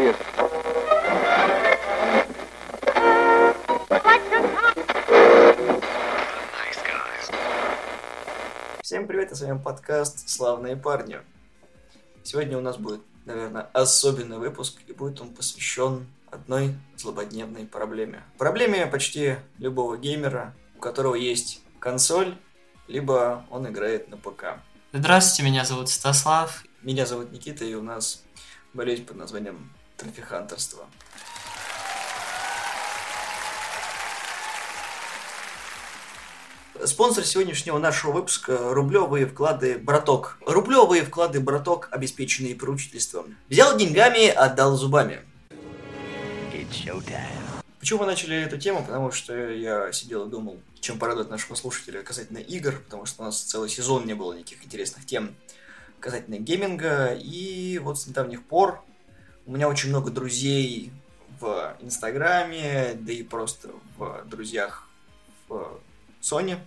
serious. Всем привет, это с вами подкаст «Славные парни». Сегодня у нас будет, наверное, особенный выпуск, и будет он посвящен одной злободневной проблеме. Проблеме почти любого геймера, у которого есть консоль, либо он играет на ПК. Здравствуйте, меня зовут Стаслав. Меня зовут Никита, и у нас болезнь под названием трофихантерство. Спонсор сегодняшнего нашего выпуска – рублевые вклады «Браток». Рублевые вклады «Браток», обеспеченные поручительством. Взял деньгами, отдал зубами. Почему мы начали эту тему? Потому что я сидел и думал, чем порадовать нашего слушателя касательно игр, потому что у нас целый сезон не было никаких интересных тем касательно гейминга. И вот с недавних пор у меня очень много друзей в Инстаграме, да и просто в друзьях в Sony.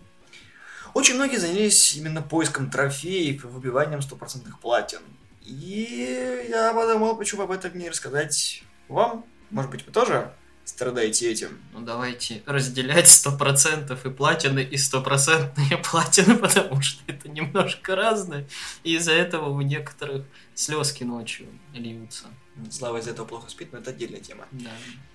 Очень многие занялись именно поиском трофеев и выбиванием стопроцентных платин. И я подумал, почему об этом не рассказать вам. Может быть, вы тоже страдаете этим? Ну давайте разделять сто процентов и платины, и стопроцентные платины, потому что это немножко разное. И из-за этого у некоторых слезки ночью льются. Слава из этого плохо спит, но это отдельная тема. Да.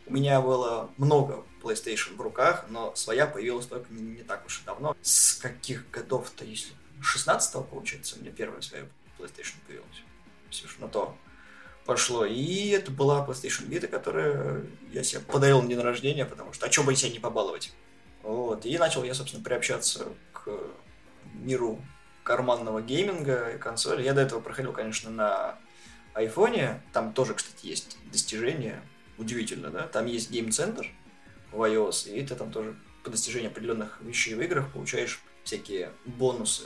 У меня было много PlayStation в руках, но своя появилась только не, не так уж и давно. С каких годов-то, если 16-го, получается, у меня первая своя PlayStation появилась. Все ж на то пошло. И это была PlayStation Vita, которую я себе подарил на день рождения, потому что а что бы себя не побаловать. Вот. И начал я, собственно, приобщаться к миру карманного гейминга и консоли. Я до этого проходил, конечно, на айфоне. Там тоже, кстати, есть достижения. Удивительно, да? Там есть гейм-центр в iOS, и ты там тоже по достижению определенных вещей в играх получаешь всякие бонусы.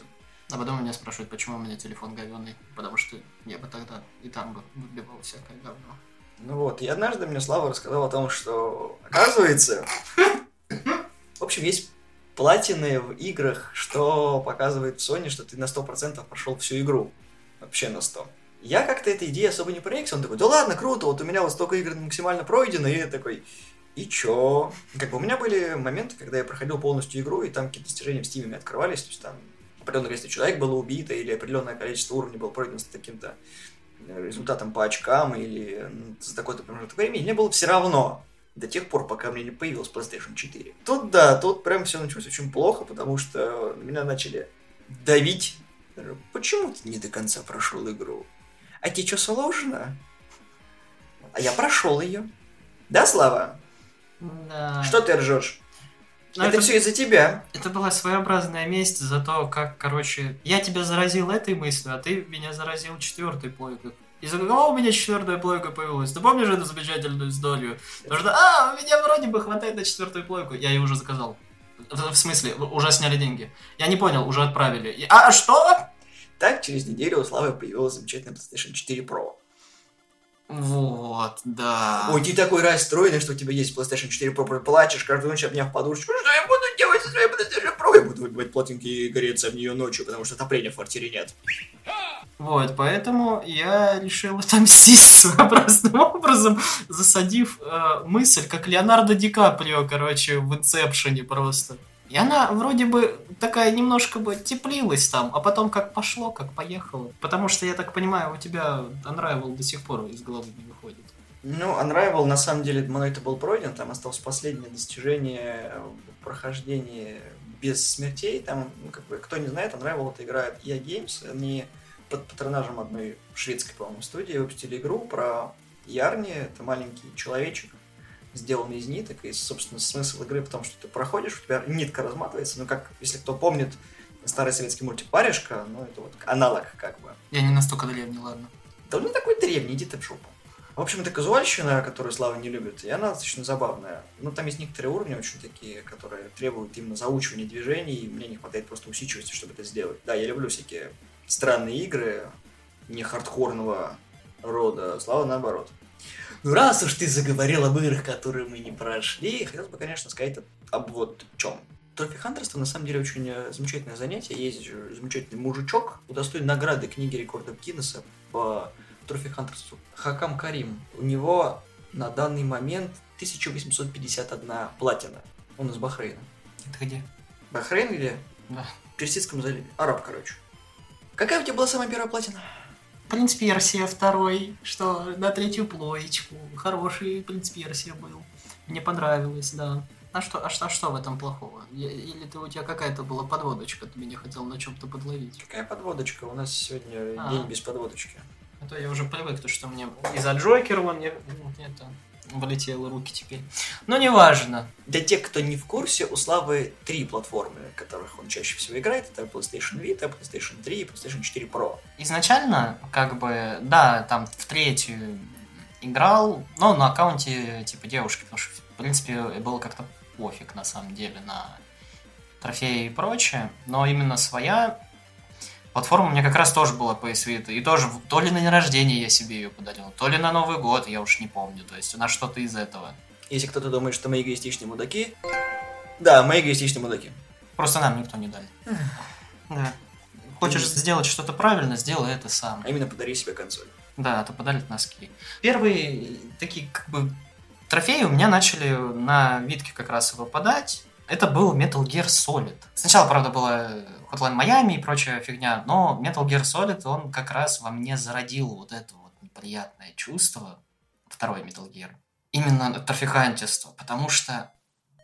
А потом меня спрашивают, почему у меня телефон говенный, потому что я бы тогда и там бы выбивал всякое говно. Ну вот, и однажды мне Слава рассказал о том, что, оказывается, в общем, есть платины в играх, что показывает в Sony, что ты на 100% прошел всю игру. Вообще на 100. Я как-то этой идеей особо не проникся. Он такой, да ладно, круто, вот у меня вот столько игр максимально пройдено, и я такой, и чё? Как бы у меня были моменты, когда я проходил полностью игру, и там какие-то достижения в мне открывались, то есть там определенное количество человек было убито, или определенное количество уровней было пройдено с таким-то результатом по очкам, или за такой-то промежуток времени, мне было все равно. До тех пор, пока меня не появилась PlayStation 4. Тут да, тут прям все началось очень плохо, потому что меня начали давить. Почему ты не до конца прошел игру? А тебе что, сложно? А я прошел ее. Да, Слава? Да. Что ты ржешь? Ну, это, это- все из-за тебя. Это была своеобразная месть за то, как, короче, я тебя заразил этой мыслью, а ты меня заразил четвертой плойкой. Из-за кого у меня четвертая плойка появилась? Ты помнишь эту замечательную историю? Потому что, а, у меня вроде бы хватает на четвертую плойку. Я ее уже заказал. В смысле, уже сняли деньги. Я не понял, уже отправили. А, что? Так, через неделю у Славы появилась замечательная PlayStation 4 Pro. Вот, да. Ой, ты такой расстроенный, что у тебя есть PlayStation 4 Pro, плачешь каждую ночь, обняв подушечку. Что я буду делать со своей PlayStation Pro? Я буду выбивать плотинки и гореться в нее ночью, потому что отопления в квартире нет. Вот, поэтому я решил отомстить своеобразным образом, засадив э, мысль, как Леонардо Ди Каприо, короче, в инцепшене просто. И она вроде бы такая немножко бы теплилась там, а потом как пошло, как поехало. Потому что, я так понимаю, у тебя Unravel до сих пор из головы не выходит. Ну, Unravel, на самом деле, мной это был пройден, там осталось последнее достижение в прохождении без смертей. Там, ну, как бы, кто не знает, Unravel это играет EA Games, они под патронажем одной шведской, по-моему, студии выпустили игру про Ярни, это маленький человечек, сделанный из ниток, и, собственно, смысл игры в том, что ты проходишь, у тебя нитка разматывается, ну, как, если кто помнит старый советский мультик «Паришка», ну, это вот аналог, как бы. Я не настолько древний, ладно. Да он не такой древний, иди ты в жопу. В общем, это казуальщина, которую Слава не любит, и она достаточно забавная. Ну, там есть некоторые уровни очень такие, которые требуют именно заучивания движений, и мне не хватает просто усидчивости, чтобы это сделать. Да, я люблю всякие странные игры, не хардкорного рода, Слава наоборот. Ну, раз уж ты заговорил об играх, которые мы не прошли, хотелось бы, конечно, сказать об вот чем. Трофи-хантерство на самом деле очень э, замечательное занятие. Есть замечательный мужичок, удостоен награды книги рекордов Гиннесса по трофи-хантерству. Хакам Карим. У него на данный момент 1851 платина. Он из Бахрейна. Это где? Бахрейн или? Да. В Персидском заливе. Араб, короче. Какая у тебя была самая первая платина? Принц Персия второй, что на третью плоечку. Хороший принц Персия был. Мне понравилось, да. А что, а что, а что в этом плохого? Я- Или ты у тебя какая-то была подводочка, ты меня хотел на чем-то подловить? Какая подводочка? У нас сегодня А. день без подводочки. А то я уже привык, то, что мне из-за Джокера он мне ну, это вылетело руки теперь. Но неважно. Для тех, кто не в курсе, у Славы три платформы, которых он чаще всего играет. Это PlayStation Vita, PlayStation 3 и PlayStation 4 Pro. Изначально, как бы, да, там в третью играл, но на аккаунте типа девушки, потому что, в принципе, было как-то пофиг на самом деле на трофеи и прочее, но именно своя платформа у меня как раз тоже была PS Vita, и тоже то ли на день рождения я себе ее подарил, то ли на Новый год, я уж не помню, то есть на что-то из этого. Если кто-то думает, что мы эгоистичные мудаки, да, мы эгоистичные мудаки. Просто нам никто не дали. Да. Хочешь сделать что-то правильно, сделай это сам. А именно подари себе консоль. Да, а то подарят носки. Первые такие как бы трофеи у меня начали на Витке как раз выпадать. Это был Metal Gear Solid. Сначала, правда, была Hotline Miami и прочая фигня, но Metal Gear Solid, он как раз во мне зародил вот это вот неприятное чувство, второй Metal Gear, именно трофихантиство, потому что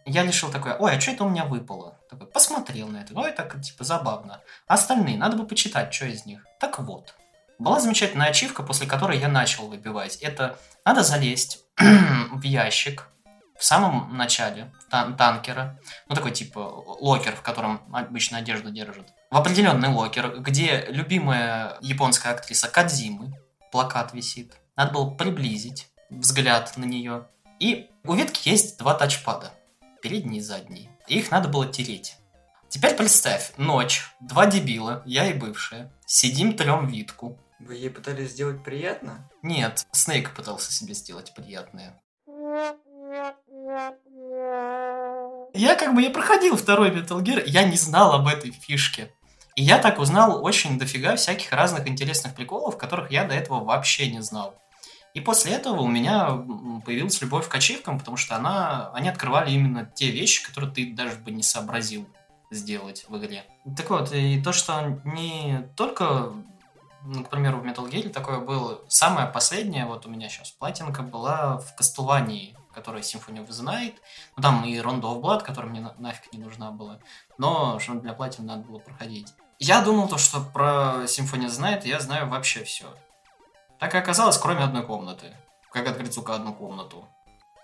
я решил такое, ой, а что это у меня выпало? Такой, посмотрел на это, ой, так, типа, забавно. А остальные, надо бы почитать, что из них. Так вот, была замечательная ачивка, после которой я начал выбивать. Это надо залезть в ящик в самом начале тан- танкера, ну такой типа locker, в котором обычно одежду держат. В определенный locker, где любимая японская актриса Кодзимы, плакат висит. Надо было приблизить взгляд на нее. И у ветки есть два тачпада, передний и задний. И их надо было тереть. Теперь представь, ночь, два дебила, я и бывшая, сидим трем Витку, Вы ей пытались сделать приятно? нет, Снейк пытался себе сделать приятное. Я как бы, я проходил второй Metal Gear, я не знал об этой фишке. И я так узнал очень дофига всяких разных интересных приколов, которых я до этого вообще не знал. И после этого у меня появилась любовь к ачивкам, потому что она, они открывали именно те вещи, которые ты даже бы не сообразил сделать в игре. Так вот, и то, что не только, ну, к примеру, в Metal Gear такое было, самое последнее, вот у меня сейчас платинка была в Castlevania, которая Symphony of the ну, там и Rondo of Blood, которая мне на- нафиг не нужна была, но что для платин надо было проходить. Я думал, то, что про Symphony of the я знаю вообще все. Так и оказалось, кроме одной комнаты. Как открыть, сука, одну комнату.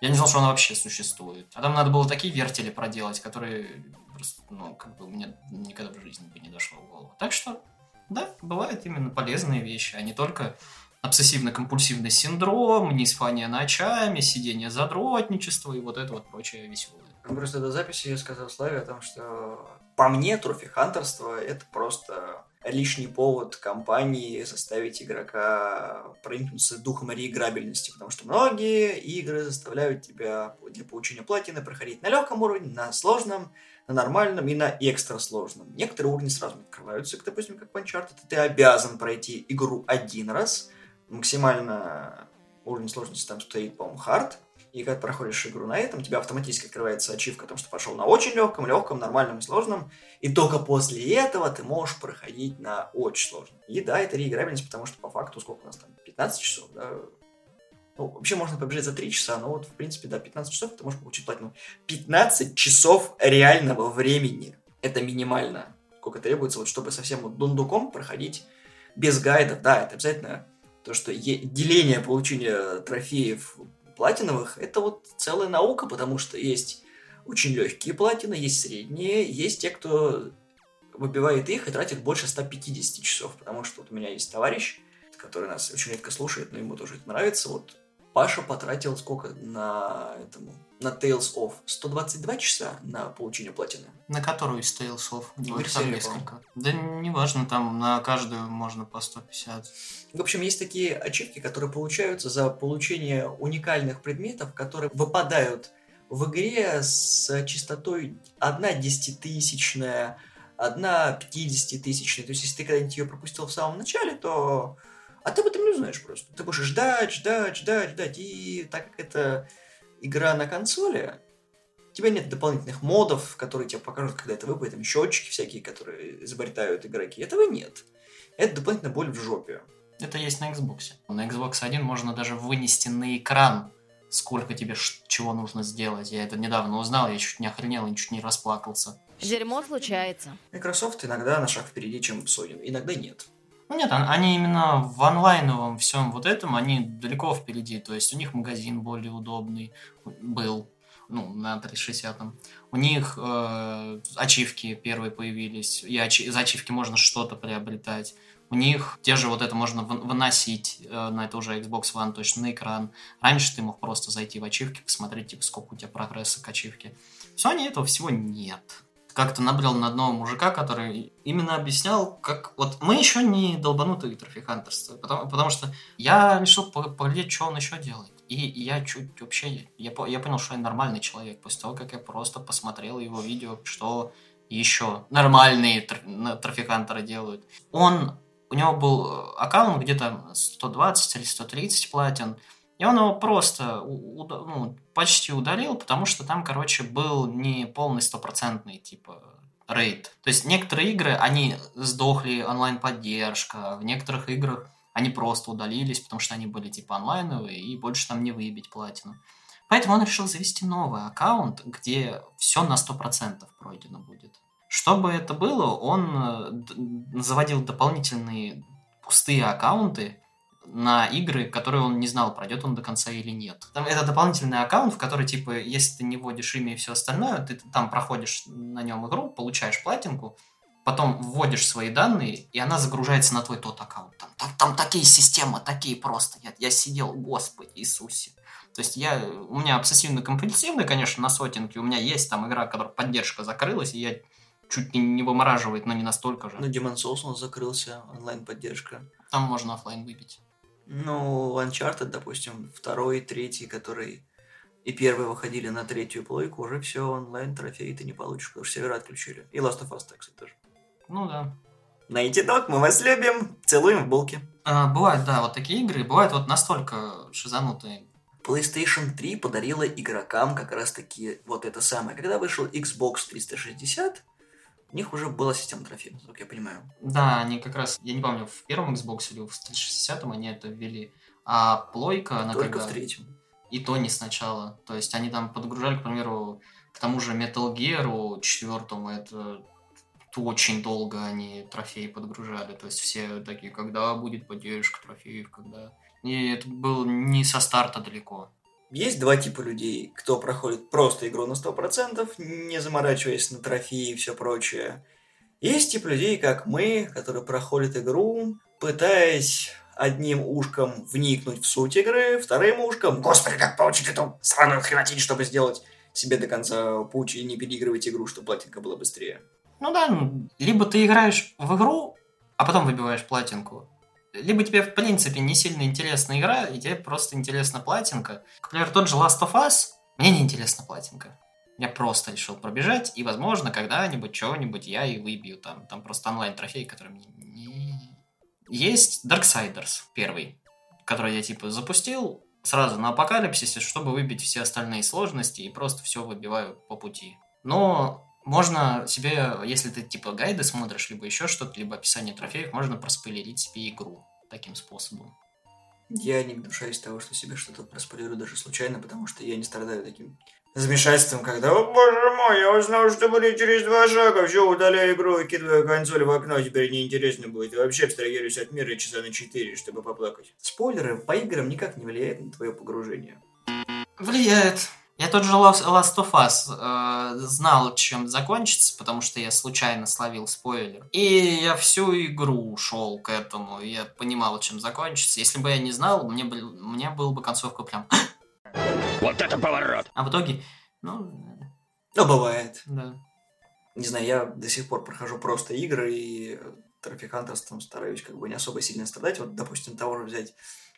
Я не знал, что она вообще существует. А там надо было такие вертели проделать, которые просто, ну, как бы мне никогда в жизни бы не дошло в голову. Так что, да, бывают именно полезные вещи, а не только обсессивно-компульсивный синдром, неспание ночами, сидение задротничество и вот это вот прочее веселое. Просто до записи я сказал Славе о том, что по мне трофи-хантерство это просто лишний повод компании заставить игрока проникнуться духом реиграбельности, потому что многие игры заставляют тебя для получения платины проходить на легком уровне, на сложном, на нормальном и на экстра сложном. Некоторые уровни сразу открываются, допустим, как в Uncharted, ты обязан пройти игру один раз, максимально уровень сложности там стоит, по-моему, хард, и когда проходишь игру на этом, тебя автоматически открывается ачивка о том, что пошел на очень легком, легком, нормальном и сложном. И только после этого ты можешь проходить на очень сложном. И да, это реиграбельность, потому что по факту сколько у нас там? 15 часов, да? Ну, вообще можно побежать за 3 часа, но вот, в принципе, да, 15 часов ты можешь получить платину. 15 часов реального времени. Это минимально. Сколько требуется, вот, чтобы совсем вот дундуком проходить без гайдов. Да, это обязательно то, что деление получения трофеев платиновых это вот целая наука, потому что есть очень легкие платины, есть средние, есть те, кто выбивает их и тратит больше 150 часов, потому что вот у меня есть товарищ, который нас очень редко слушает, но ему тоже это нравится, вот Паша потратил сколько на этому, на Tales of? 122 часа на получение платины. На которую из Tales of? Их там несколько. Да неважно, там на каждую можно по 150. В общем, есть такие ачивки, которые получаются за получение уникальных предметов, которые выпадают в игре с частотой 1 десятитысячная, 1 пятидесятитысячная. То есть, если ты когда-нибудь ее пропустил в самом начале, то А ты об этом не узнаешь просто. Ты будешь ждать, ждать, ждать, ждать. И так как это игра на консоли, у тебя нет дополнительных модов, которые тебе покажут, когда это выпадет, там счетчики всякие, которые изобретают игроки. Этого нет. Это дополнительно боль в жопе. Это есть на Xbox. На Xbox 1 можно даже вынести на экран, сколько тебе чего нужно сделать. Я это недавно узнал, я чуть не охренел, я чуть не расплакался. Дерьмо случается. Microsoft иногда на шаг впереди, чем Sony, иногда нет. Нет, они именно в онлайновом всем вот этом, они далеко впереди. То есть у них магазин более удобный был, ну, на 360. У них э, ачивки первые появились, и ачи- из ачивки можно что-то приобретать. У них те же вот это можно выносить э, на это уже Xbox One точно на экран. Раньше ты мог просто зайти в ачивки, посмотреть, типа, сколько у тебя прогресса к ачивке. В Sony этого всего нет как-то набрел на одного мужика, который именно объяснял, как... Вот мы еще не долбанутые трофихантерство, потому, потому что я решил поглядеть, что он еще делает. И я чуть вообще... Я, я понял, что я нормальный человек после того, как я просто посмотрел его видео, что еще нормальные трофикантеры делают. Он... У него был аккаунт где-то 120 или 130 платин, и он его просто ну, почти удалил, потому что там, короче, был не полный стопроцентный, типа, рейд. То есть некоторые игры, они сдохли онлайн-поддержка, в некоторых играх они просто удалились, потому что они были, типа, онлайновые, и больше там не выбить платину. Поэтому он решил завести новый аккаунт, где все на 100% пройдено будет. Чтобы это было, он э, заводил дополнительные пустые аккаунты, на игры, которые он не знал, пройдет он до конца или нет. Там, это дополнительный аккаунт, в который, типа, если ты не вводишь имя и все остальное, ты там проходишь на нем игру, получаешь платинку, потом вводишь свои данные, и она загружается на твой тот аккаунт. Там, там, там такие системы, такие просто. Я, я сидел, Господи Иисусе. То есть я, у меня обсессивно-компульсивный, конечно, на сотенке. У меня есть там игра, которая поддержка закрылась, и я чуть ли не вымораживает, но не настолько же. Ну, Demon Souls у нас закрылся, онлайн-поддержка. Там можно офлайн выбить. Ну, Uncharted, допустим, второй, третий, который и первый выходили на третью плойку, уже все онлайн трофеи ты не получишь, потому что сервера отключили. И Last of Us, так, кстати, тоже. Ну да. Найти Dog, мы вас любим, целуем в булки. А, бывают, да, вот такие игры, бывают вот настолько шизанутые. PlayStation 3 подарила игрокам как раз таки вот это самое. Когда вышел Xbox 360, у них уже была система трофеев, как я понимаю. Да, они как раз, я не помню, в первом Xbox или в 360 они это ввели, а плойка, она Только когда... в третьем. И то не сначала. То есть они там подгружали, к примеру, к тому же Metal Gear четвертому, это очень долго они трофеи подгружали. То есть все такие, когда будет поддержка трофеев, когда... И это было не со старта далеко. Есть два типа людей, кто проходит просто игру на 100%, не заморачиваясь на трофеи и все прочее. Есть тип людей, как мы, которые проходят игру, пытаясь одним ушком вникнуть в суть игры, вторым ушком, господи, как получить эту сраную хренотень, чтобы сделать себе до конца путь и не переигрывать игру, чтобы платинка была быстрее. Ну да, либо ты играешь в игру, а потом выбиваешь платинку, либо тебе, в принципе, не сильно интересна игра, и тебе просто интересна платинка. Например, тот же Last of Us, мне не интересна платинка. Я просто решил пробежать, и, возможно, когда-нибудь, что-нибудь я и выбью. Там, там просто онлайн-трофей, который мне не... Есть Darksiders первый, который я, типа, запустил сразу на апокалипсисе, чтобы выбить все остальные сложности, и просто все выбиваю по пути. Но можно себе, если ты типа гайды смотришь, либо еще что-то, либо описание трофеев, можно проспойлерить себе игру таким способом. Я не гнушаюсь того, что себе что-то проспойлерю даже случайно, потому что я не страдаю таким замешательством, когда, о боже мой, я узнал, что будет через два шага, все, удаляю игру, кидаю консоль в окно, теперь неинтересно будет. И вообще абстрагируюсь от мира часа на четыре, чтобы поплакать. Спойлеры по играм никак не влияют на твое погружение. Влияет. Я тот же Last of Us э, знал, чем закончится, потому что я случайно словил спойлер. И я всю игру шел к этому, я понимал, чем закончится. Если бы я не знал, мне, бы, мне было бы концовка прям... Вот это поворот! А в итоге, ну... Ну, бывает. Да. Не знаю, я до сих пор прохожу просто игры, и трофикантерством стараюсь как бы не особо сильно страдать. Вот, допустим, того же взять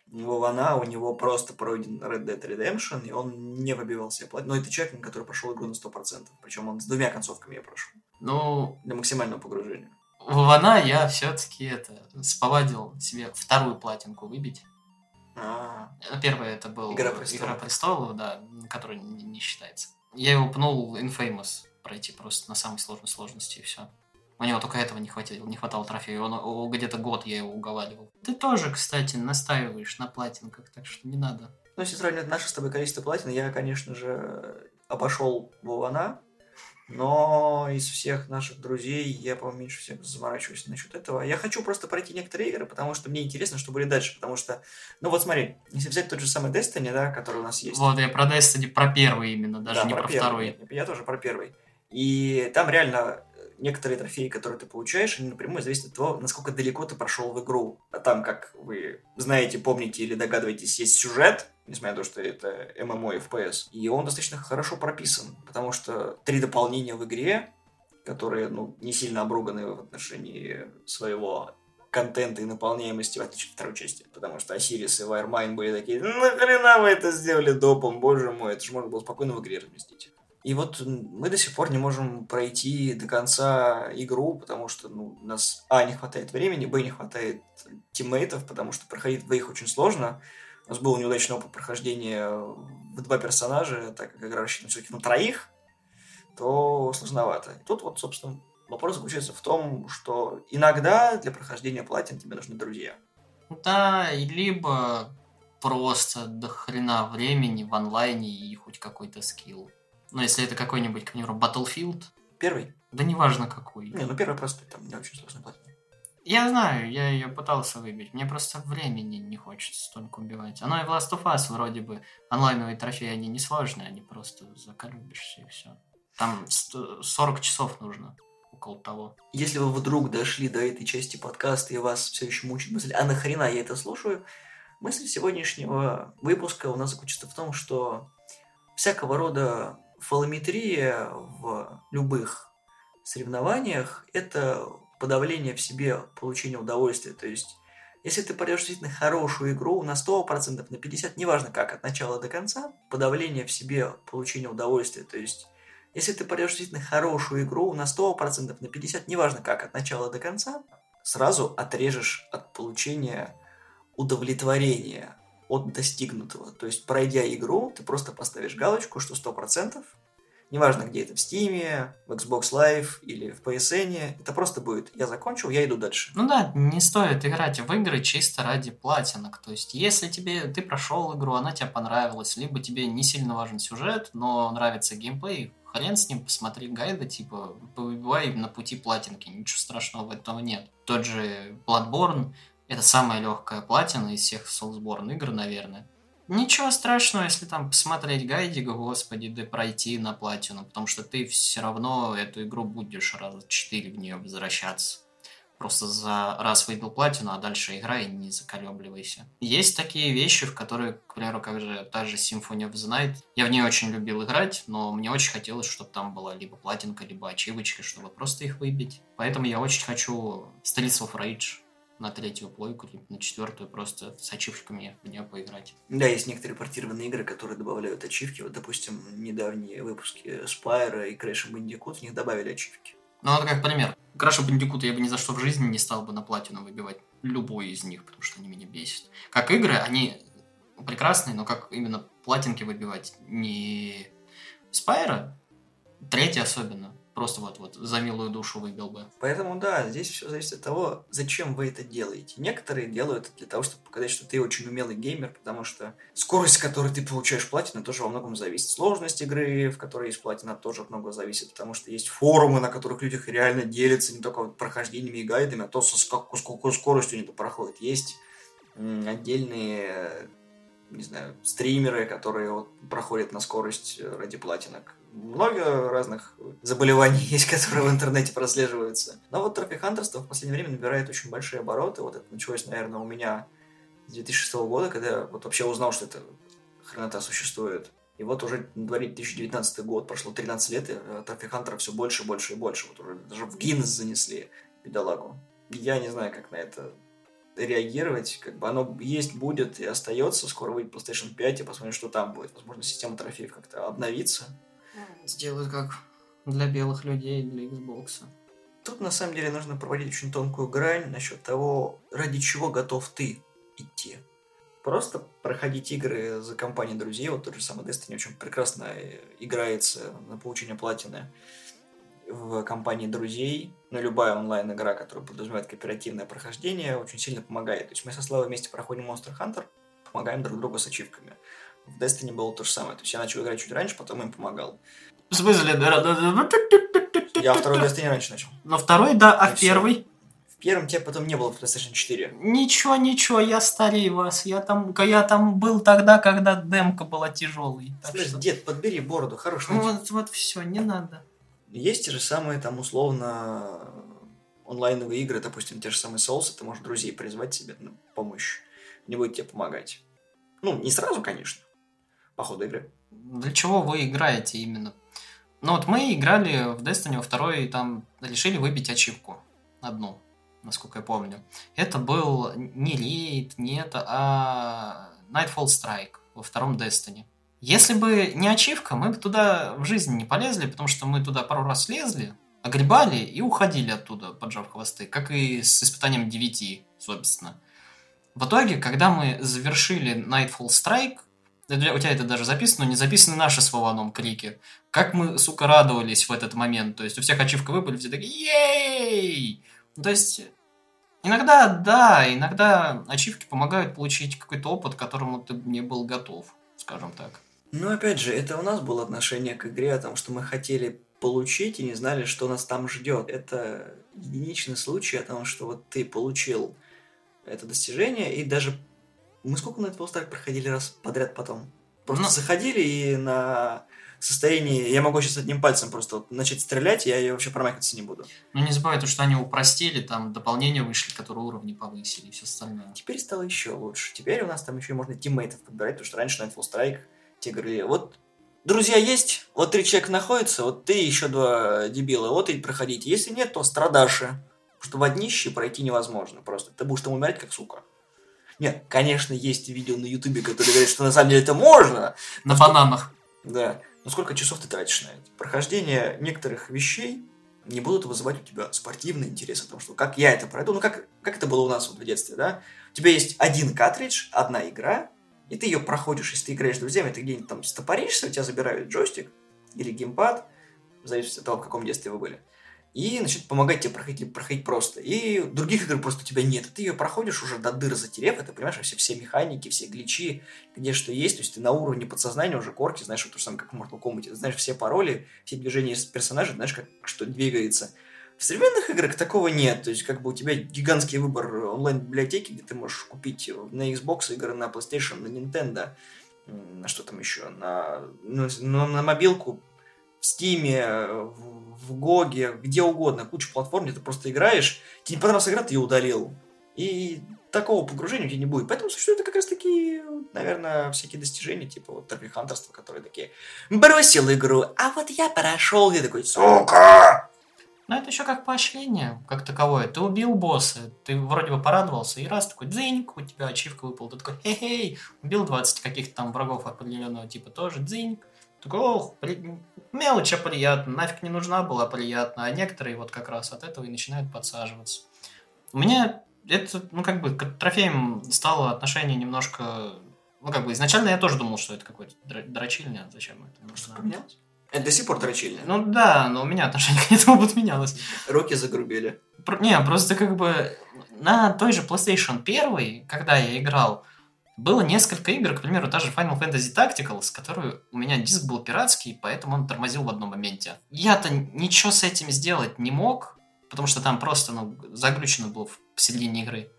Вована, у него просто пройден Red Dead Redemption, и он не выбивал себе платье. Но это человек, который прошел игру на 100%. Причем он с двумя концовками я прошел. Ну... Для максимального погружения. Вована я все-таки это сповадил себе вторую платинку выбить. А, Первая это был Игра престолов. престолов, да, который не, не считается. Я его пнул Infamous пройти просто на самой сложной сложности и все. У него только этого не хватило, не хватало трофея. Он где-то год я его уговаривал. Ты тоже, кстати, настаиваешь на платинках, так что не надо. Ну, если сравнивать наше с тобой количество платин, я, конечно же, обошел Вована, но из всех наших друзей я, по-моему, меньше всех заморачиваюсь насчет этого. Я хочу просто пройти некоторые игры, потому что мне интересно, что будет дальше. Потому что, ну вот смотри, если взять тот же самый Destiny, да, который у нас есть. Вот, я про Destiny, про первый именно, даже Да, не про, первый. второй. Я тоже про первый. И там реально некоторые трофеи, которые ты получаешь, они напрямую зависят от того, насколько далеко ты прошел в игру. А там, как вы знаете, помните или догадываетесь, есть сюжет, несмотря на то, что это MMO и FPS. И он достаточно хорошо прописан, потому что три дополнения в игре, которые ну, не сильно обруганы в отношении своего контента и наполняемости, в отличие от второй части. Потому что Осирис и Warmind были такие, нахрена вы это сделали допом, боже мой, это же можно было спокойно в игре разместить. И вот мы до сих пор не можем пройти до конца игру, потому что ну, у нас, а, не хватает времени, б, не хватает тиммейтов, потому что проходить двоих очень сложно. У нас был неудачный опыт прохождения в два персонажа, так как игра рассчитана все-таки на троих, то сложновато. И тут вот, собственно, вопрос заключается в том, что иногда для прохождения платин тебе нужны друзья. Да, либо просто до хрена времени в онлайне и хоть какой-то скилл. Но если это какой-нибудь, к примеру, Battlefield, Первый? да неважно какой. Не, ну первый просто там не очень сложный платин. Я знаю, я ее пытался выбить. Мне просто времени не хочется столько убивать. Оно и в Last of Us вроде бы онлайновые трофеи, они не сложные, они просто заколюбишься и все. Там 100 40 часов нужно, около того. Если вы вдруг дошли до этой части подкаста и вас все еще мучит мысль, а нахрена я это слушаю, мысль сегодняшнего выпуска у нас заключится в том, что всякого рода фалометрия в любых соревнованиях – это подавление в себе получения удовольствия. То есть, если ты пройдешь действительно хорошую игру на 100%, на 50%, неважно как, от начала до конца, подавление в себе получения удовольствия. То есть, если ты пройдешь действительно хорошую игру на 100%, на 50%, неважно как, от начала до конца, сразу отрежешь от получения удовлетворения от достигнутого. То есть, пройдя игру, ты просто поставишь галочку, что 100%, неважно где это, в Steam, в Xbox Live или в PSN, это просто будет «я закончил, я иду дальше». Ну да, не стоит играть в игры чисто ради платинок. То есть, если тебе ты прошел игру, она тебе понравилась, либо тебе не сильно важен сюжет, но нравится геймплей, хрен с ним, посмотри гайды, типа, повыбивай на пути платинки, ничего страшного в этом нет. Тот же Bloodborne, это самая легкая платина из всех Soulsborne игр, наверное. Ничего страшного, если там посмотреть гайдик, господи, да пройти на платину, потому что ты все равно эту игру будешь раза четыре в нее возвращаться. Просто за раз выбил платину, а дальше играй и не заколебливайся. Есть такие вещи, в которые, к примеру, как же та же Symphony of the Night. Я в нее очень любил играть, но мне очень хотелось, чтобы там была либо платинка, либо ачивочка, чтобы просто их выбить. Поэтому я очень хочу Streets of Rage на третью плойку, либо на четвертую, просто с ачивками в нее поиграть. Да, есть некоторые портированные игры, которые добавляют ачивки. Вот, допустим, недавние выпуски Spyro и Crash Bandicoot, в них добавили ачивки. Ну, вот как пример. Краша Бандикута я бы ни за что в жизни не стал бы на платину выбивать любой из них, потому что они меня бесят. Как игры, они прекрасные, но как именно платинки выбивать не Спайра, третий особенно, просто вот-вот за милую душу выбил бы. Поэтому, да, здесь все зависит от того, зачем вы это делаете. Некоторые делают это для того, чтобы показать, что ты очень умелый геймер, потому что скорость, с которой ты получаешь платину, тоже во многом зависит. Сложность игры, в которой есть платина, тоже много зависит, потому что есть форумы, на которых люди реально делятся не только вот прохождениями и гайдами, а то, со сколько, с какой скоростью они это проходят. Есть отдельные не знаю, стримеры, которые вот проходят на скорость э, ради платинок. Много разных заболеваний есть, которые в интернете прослеживаются. Но вот трофи-хантерство в последнее время набирает очень большие обороты. Вот это началось, наверное, у меня с 2006 года, когда я вот вообще узнал, что эта хренота существует. И вот уже на дворе 2019 год, прошло 13 лет, и э, трофи-хантеров все больше, больше и больше. Вот уже даже в Гиннес занесли бедолагу. Я не знаю, как на это реагировать. Как бы оно есть, будет и остается. Скоро выйдет PlayStation 5 и посмотрим, что там будет. Возможно, система трофеев как-то обновится. Сделают как для белых людей, для Xbox. Тут на самом деле нужно проводить очень тонкую грань насчет того, ради чего готов ты идти. Просто проходить игры за компанией друзей, вот тот же самый Destiny очень прекрасно э, играется на получение платины в компании друзей, но любая онлайн-игра, которая подразумевает кооперативное прохождение, очень сильно помогает. То есть мы со Славой вместе проходим Monster Hunter, помогаем друг другу с ачивками. В Destiny было то же самое. То есть я начал играть чуть раньше, потом им помогал. В смысле? Я второй Destiny раньше начал. Но второй, да, а И первый? В первом тебя потом не было в PlayStation 4. Ничего, ничего, я старее вас. Я там, я там был тогда, когда демка была тяжелой. Слышь, что- дед, подбери бороду, хорош. Ну, Вот, вот все, не надо. Есть те же самые, там, условно, онлайновые игры, допустим, те же самые соусы, ты можешь друзей призвать себе на помощь. Они будут тебе помогать. Ну, не сразу, конечно, по ходу игры. Для чего вы играете именно? Ну вот мы играли в Destiny во второй, и там решили выбить ачивку. Одну, насколько я помню. Это был не рейд, не это, а Nightfall Strike во втором Destiny. Если бы не ачивка, мы бы туда в жизни не полезли, потому что мы туда пару раз лезли, огребали и уходили оттуда, поджав хвосты, как и с испытанием 9, собственно. В итоге, когда мы завершили Nightfall Strike, это- у тебя это даже записано, но не записаны наши с Вованом крики. Как мы, сука, радовались в этот момент. То есть у всех ачивка выпали, все такие «Ей!» Ну, То есть иногда, да, иногда ачивки помогают получить какой-то опыт, к которому ты не был готов, скажем так. Но опять же, это у нас было отношение к игре о том, что мы хотели получить и не знали, что нас там ждет. Это единичный случай о том, что вот ты получил это достижение, и даже мы сколько на Nightfall Strike проходили раз подряд потом? Просто Ну- заходили и на состоянии... Я могу сейчас одним пальцем просто вот начать стрелять, я, я вообще промахиваться не буду. Но не забывай то, что они упростили, там дополнения вышли, которые уровни повысили и все остальное. Теперь стало еще лучше. Теперь у нас там еще можно тиммейтов подбирать, потому что раньше Nightfall Strike тебе говорили, вот друзья есть, вот три человека находятся, вот ты еще два дебила, вот и проходите. Если нет, то страдаши. Потому что в однище пройти невозможно просто. Ты будешь там умирать как сука. Нет, конечно, есть видео на ютубе, которые говорят, что на самом деле это можно. На бананах. Да. Но сколько часов ты тратишь на это? Прохождение некоторых вещей не будут вызывать у тебя спортивный интерес о том, что как я это пройду. Ну, как, как это было у нас вот в детстве, да? У тебя есть один картридж, одна игра, и ты ее проходишь, если ты играешь с друзьями, ты где-нибудь там стопоришься, у тебя забирают джойстик или геймпад, в зависимости от того, в каком детстве вы были. И начнут помогать тебе проходить, проходить просто. И других игр просто у тебя нет. Ты ее проходишь уже до дыр затерев, и ты понимаешь все, все механики, все гличи, где что есть. То есть ты на уровне подсознания уже корки, знаешь, вот то же самое, как в Mortal Kombat. Знаешь все пароли, все движения персонажа, знаешь, как что двигается. В современных играх такого нет. То есть, как бы у тебя гигантский выбор онлайн-библиотеки, где ты можешь купить на Xbox игры, на PlayStation, на Nintendo, на что там еще, на, на, на мобилку, в Стиме, в, Гоге, где угодно, куча платформ, где ты просто играешь, тебе не понравилась игра, ты ее удалил. И такого погружения у тебя не будет. Поэтому существуют как раз таки, наверное, всякие достижения, типа вот Тропи Хантерства, которые такие бросил игру, а вот я прошел, и такой, сука! Но это еще как поощрение, как таковое. Ты убил босса, ты вроде бы порадовался, и раз такой дзиньк, у тебя ачивка выпала, ты такой, хе-хей, убил 20 каких-то там врагов определенного типа тоже, дзиньк. Такой, ох, при- мелочь, а приятно, нафиг не нужна была, приятно. А некоторые вот как раз от этого и начинают подсаживаться. У меня это, ну, как бы, к трофеям стало отношение немножко... Ну, как бы, изначально я тоже думал, что это какой-то дрочильня, зачем это нужно. поменялось? Это до сих пор дрочильня. Ну да, но у меня отношение к этому подменялось. Руки загрубели. Про- Не, просто как бы на той же PlayStation 1, когда я играл, было несколько игр, к примеру, та же Final Fantasy Tactical, с которой у меня диск был пиратский, поэтому он тормозил в одном моменте. Я-то ничего с этим сделать не мог, потому что там просто ну, заглючено было в середине игры.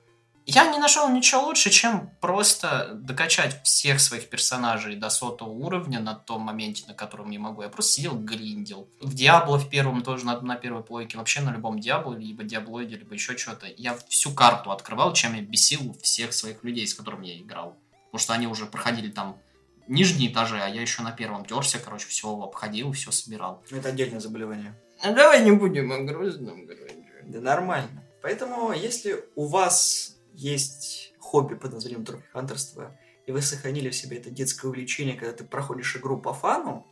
Я не нашел ничего лучше, чем просто докачать всех своих персонажей до сотого уровня на том моменте, на котором я могу. Я просто сидел, гриндил. В Диабло в первом тоже на, на первой плойке, вообще на любом Диабло, либо Диаблоиде, либо еще что-то. Я всю карту открывал, чем я бесил всех своих людей, с которыми я играл. Потому что они уже проходили там нижние этажи, а я еще на первом терся, короче, все обходил, все собирал. Это отдельное заболевание. А давай не будем о грустном, короче. Да нормально. Поэтому, если у вас есть хобби под названием тропихантерство, и вы сохранили в себе это детское увлечение, когда ты проходишь игру по фану,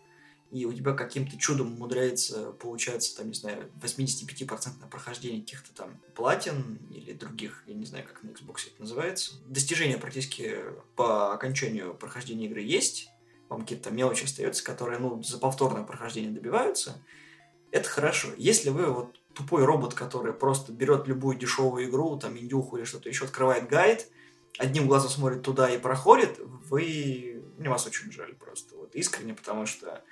и у тебя каким-то чудом умудряется получаться, там, не знаю, 85% прохождение каких-то там платин или других, я не знаю, как на Xbox это называется. Достижения практически по окончанию прохождения игры есть, вам какие-то мелочи остаются, которые, ну, за повторное прохождение добиваются, это хорошо. Если вы вот тупой робот, который просто берет любую дешевую игру, там, индюху или что-то еще, открывает гайд, одним глазом смотрит туда и проходит, вы... Мне вас очень жаль просто, вот искренне, потому что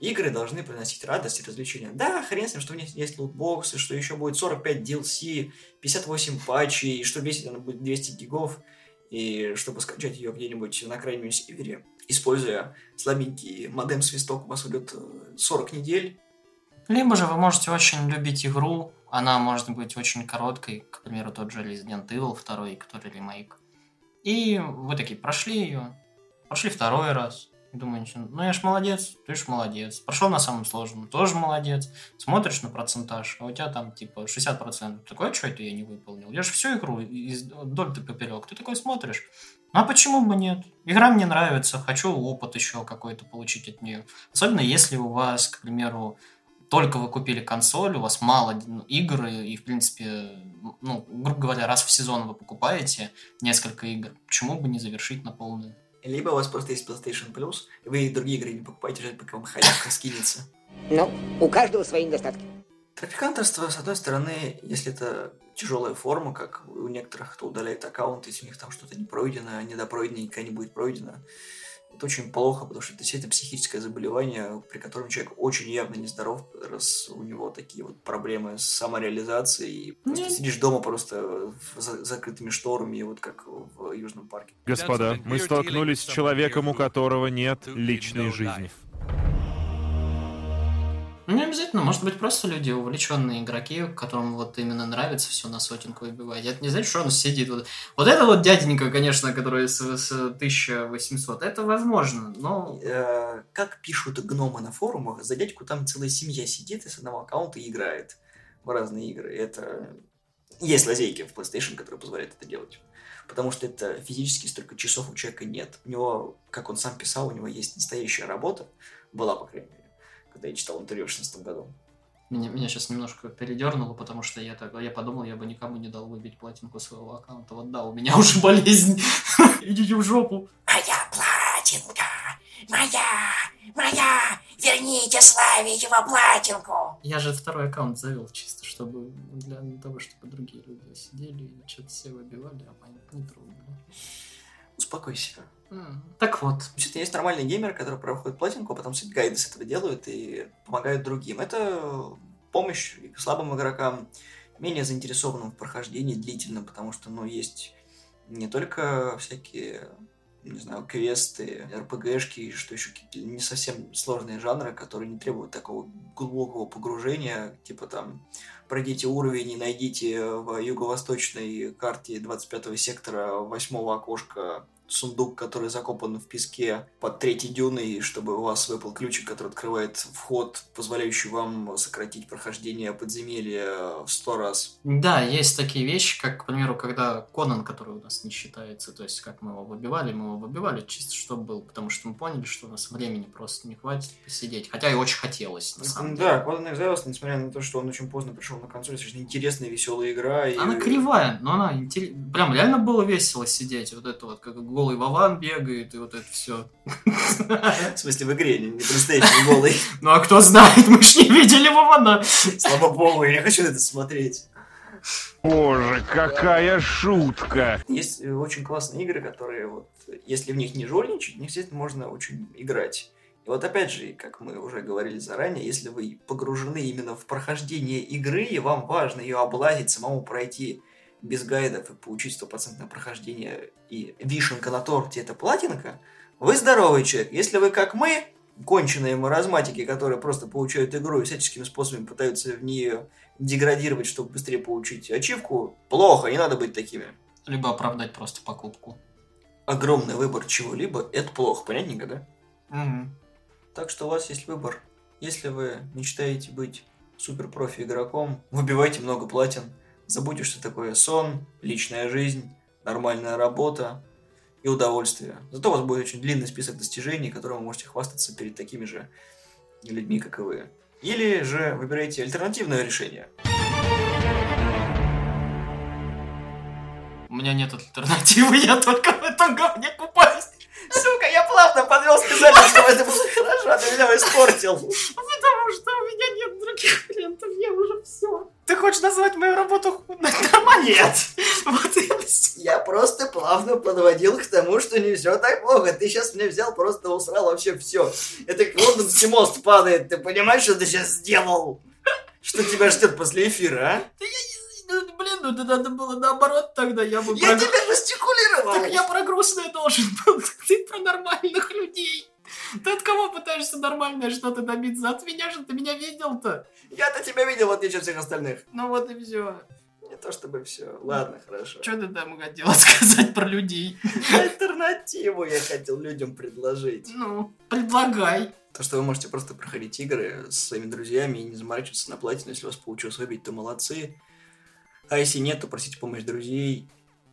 игры должны приносить радость и развлечения. Да, хрен с ним, что у них есть лутбоксы, что еще будет 45 DLC, 58 патчей, что весит она будет 200 гигов, и чтобы скачать ее где-нибудь на крайнем севере, используя слабенький модем-свисток, у вас уйдет 40 недель. Либо же вы можете очень любить игру, она может быть очень короткой, к примеру, тот же Resident Evil 2, который ремейк. И вы такие прошли ее, прошли второй раз, Думаю, ну я ж молодец, ты ж молодец. Прошел на самом сложном, тоже молодец. Смотришь на процентаж, а у тебя там типа 60%. Такое, что это я не выполнил? Я же всю игру из доль ты поперек. Ты такой смотришь. Ну а почему бы нет? Игра мне нравится, хочу опыт еще какой-то получить от нее. Особенно если у вас, к примеру, только вы купили консоль, у вас мало игр, и, в принципе, ну, грубо говоря, раз в сезон вы покупаете несколько игр, почему бы не завершить на полную? Либо у вас просто есть PlayStation Plus, и вы другие игры не покупаете, ждать, пока вам халявка скинется. Ну, у каждого свои недостатки. Трафикантерство, с одной стороны, если это тяжелая форма, как у некоторых, кто удаляет аккаунт, если у них там что-то не пройдено, недопройдено, никогда не будет пройдено, это очень плохо, потому что это действительно психическое заболевание, при котором человек очень явно нездоров, раз у него такие вот проблемы с самореализацией. И просто сидишь дома просто с закрытыми шторами, вот как в Южном парке. Господа, мы столкнулись с человеком, у которого нет личной жизни. Ну, не обязательно, может быть, просто люди, увлеченные игроки, которым вот именно нравится все на сотенку выбивать. Это не значит, что он сидит вот... Вот это вот дяденька, конечно, который с, с 1800, это возможно, но... Э, как пишут гномы на форумах, за дядьку там целая семья сидит и с одного аккаунта играет в разные игры. Это... Есть лазейки в PlayStation, которые позволяют это делать. Потому что это физически столько часов у человека нет. У него, как он сам писал, у него есть настоящая работа, была, по крайней мере когда я читал интервью в 16 году. Меня, меня сейчас немножко передернуло, потому что я, так, я подумал, я бы никому не дал выбить платинку своего аккаунта. Вот да, у меня уже болезнь. Идите в жопу. Моя платинка! Моя! Моя! Верните Славичева платинку! Я же второй аккаунт завел чисто, чтобы для того, чтобы другие люди сидели и что-то все выбивали, а мои не трудно. Успокойся. Так вот. Действительно, есть нормальные геймеры, которые проходят платинку, а потом все гайды с этого делают и помогают другим. Это помощь слабым игрокам, менее заинтересованным в прохождении длительно, потому что, ну, есть не только всякие не знаю, квесты, РПГшки, что еще какие-то не совсем сложные жанры, которые не требуют такого глубокого погружения, типа там пройдите уровень и найдите в юго-восточной карте 25 сектора восьмого окошка сундук, который закопан в песке под третьей дюной, чтобы у вас выпал ключик, который открывает вход, позволяющий вам сократить прохождение подземелья в сто раз. Да, есть такие вещи, как, к примеру, когда Конан, который у нас не считается, то есть как мы его выбивали, мы его выбивали чисто, чтобы был, потому что мы поняли, что у нас времени просто не хватит посидеть, хотя и очень хотелось, на самом да, деле. Да, Conan Exiles, несмотря на то, что он очень поздно пришел на консоль, достаточно интересная, веселая игра. И... Она кривая, но она интерес... прям реально было весело сидеть, вот это вот, как голый Вован бегает, и вот это все. В смысле, в игре, не настоящий голый. Ну а кто знает, мы ж не видели Вована. Слава богу, я не хочу это смотреть. Боже, какая шутка! Есть э, очень классные игры, которые вот, если в них не жульничать, в них действительно можно очень играть. И вот опять же, как мы уже говорили заранее, если вы погружены именно в прохождение игры, и вам важно ее облазить, самому пройти без гайдов и получить стопроцентное прохождение и вишенка на торте это платинка, вы здоровый человек. Если вы как мы, конченые маразматики, которые просто получают игру и всяческими способами пытаются в нее деградировать, чтобы быстрее получить ачивку, плохо, не надо быть такими. Либо оправдать просто покупку. Огромный выбор чего-либо – это плохо, понятненько, да? Угу. Так что у вас есть выбор. Если вы мечтаете быть супер-профи игроком, выбивайте много платин – Забудьте, что такое сон, личная жизнь, нормальная работа и удовольствие. Зато у вас будет очень длинный список достижений, которым вы можете хвастаться перед такими же людьми, как и вы. Или же выбираете альтернативное решение. У меня нет альтернативы, я только в этом говне купаюсь. Сука, я плавно подвел специально, чтобы это было хорошо, а ты меня испортил. Потому что у меня нет других вариантов, я уже все. Ты хочешь назвать мою работу нормально? Нет. Вот. Я просто плавно подводил к тому, что не все так плохо. Ты сейчас меня взял, просто усрал вообще все. Это как лондонский мост падает. Ты понимаешь, что ты сейчас сделал? Что тебя ждет после эфира, а? Да я не- ну, Блин, ну это надо было наоборот тогда, я бы... Я про- тебя жестикулировал. Так я про грустное должен был, ты про нормальных людей. Ты от кого пытаешься нормальное что-то добиться? От меня же ты меня видел-то. Я-то тебя видел, в отличие от всех остальных. Ну вот и все. Не то чтобы все. Ладно, хорошо. Что ты там хотела сказать про людей? Альтернативу я хотел людям предложить. Ну, предлагай. То, что вы можете просто проходить игры с своими друзьями и не заморачиваться на платину. Если у вас получилось выбить, то молодцы. А если нет, то просите помощь друзей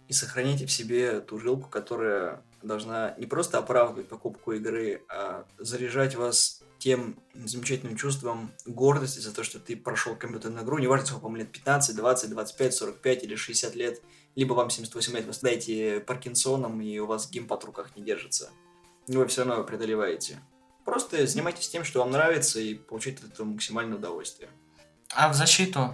и сохраняйте в себе ту жилку, которая должна не просто оправдывать покупку игры, а заряжать вас тем замечательным чувством гордости за то, что ты прошел компьютерную игру, неважно, сколько вам лет, 15, 20, 25, 45 или 60 лет, либо вам 78 лет, вы страдаете Паркинсоном, и у вас геймпад в руках не держится. Но вы все равно преодолеваете. Просто занимайтесь тем, что вам нравится, и получайте от этого максимальное удовольствие. А в защиту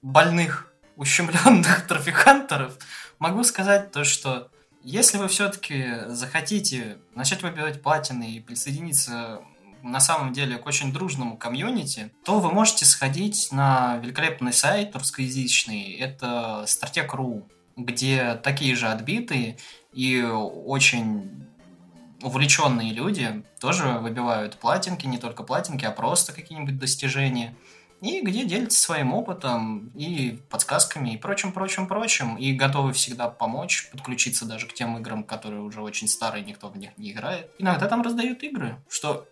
больных, ущемленных трофихантеров могу сказать то, что если вы все-таки захотите начать выбивать платины и присоединиться на самом деле к очень дружному комьюнити, то вы можете сходить на великолепный сайт русскоязычный, это Strateg.ru, где такие же отбитые и очень увлеченные люди тоже выбивают платинки, не только платинки, а просто какие-нибудь достижения и где делятся своим опытом и подсказками и прочим, прочим, прочим, и готовы всегда помочь, подключиться даже к тем играм, которые уже очень старые, никто в них не играет. Иногда там раздают игры, что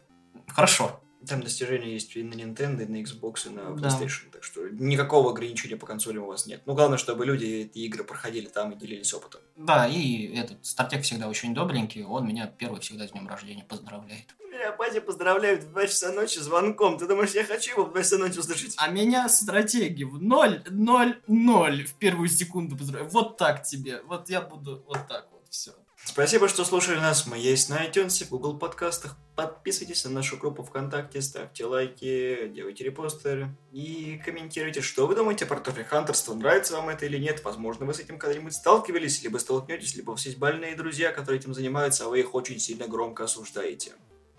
хорошо. Там достижения есть и на Nintendo, и на Xbox, и на Да. PlayStation, так что никакого ограничения по консолям у вас нет. Ну, главное, чтобы люди эти игры проходили там и делились опытом. Да, и этот стратег всегда очень добренький, он меня первый всегда с днем рождения поздравляет. Меня батя поздравляет в 2 часа ночи звонком. Ты думаешь, я хочу его в 2 часа ночи услышать? А меня стратеги в 0, 0, 0 в первую секунду поздравляют. Вот так тебе, вот я буду вот так вот, все. Спасибо, что слушали нас. Мы есть на iTunes, в Google подкастах. Подписывайтесь на нашу группу ВКонтакте, ставьте лайки, делайте репосты и комментируйте, что вы думаете про Трофи Хантерство, нравится вам это или нет. Возможно, вы с этим когда-нибудь сталкивались, либо столкнетесь, либо у вас есть больные друзья, которые этим занимаются, а вы их очень сильно громко осуждаете.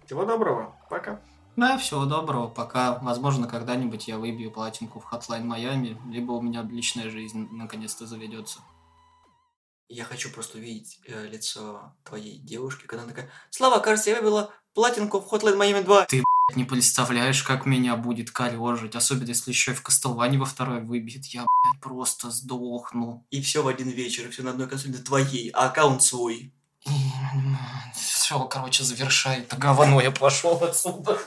Всего доброго. Пока. Да, всего доброго, пока. Возможно, когда-нибудь я выбью платинку в Hotline Miami, либо у меня личная жизнь наконец-то заведется. Я хочу просто увидеть э, лицо твоей девушки, когда она такая «Слава, кажется, я выбила платинку в Hotline Miami 2». Не представляешь, как меня будет корежить, особенно если еще и в Кастелване во второй выбьет. Я, блядь, просто сдохну. И все в один вечер, все на одной консоли твоей, а аккаунт свой. Все, короче, завершай это говно, я пошел отсюда.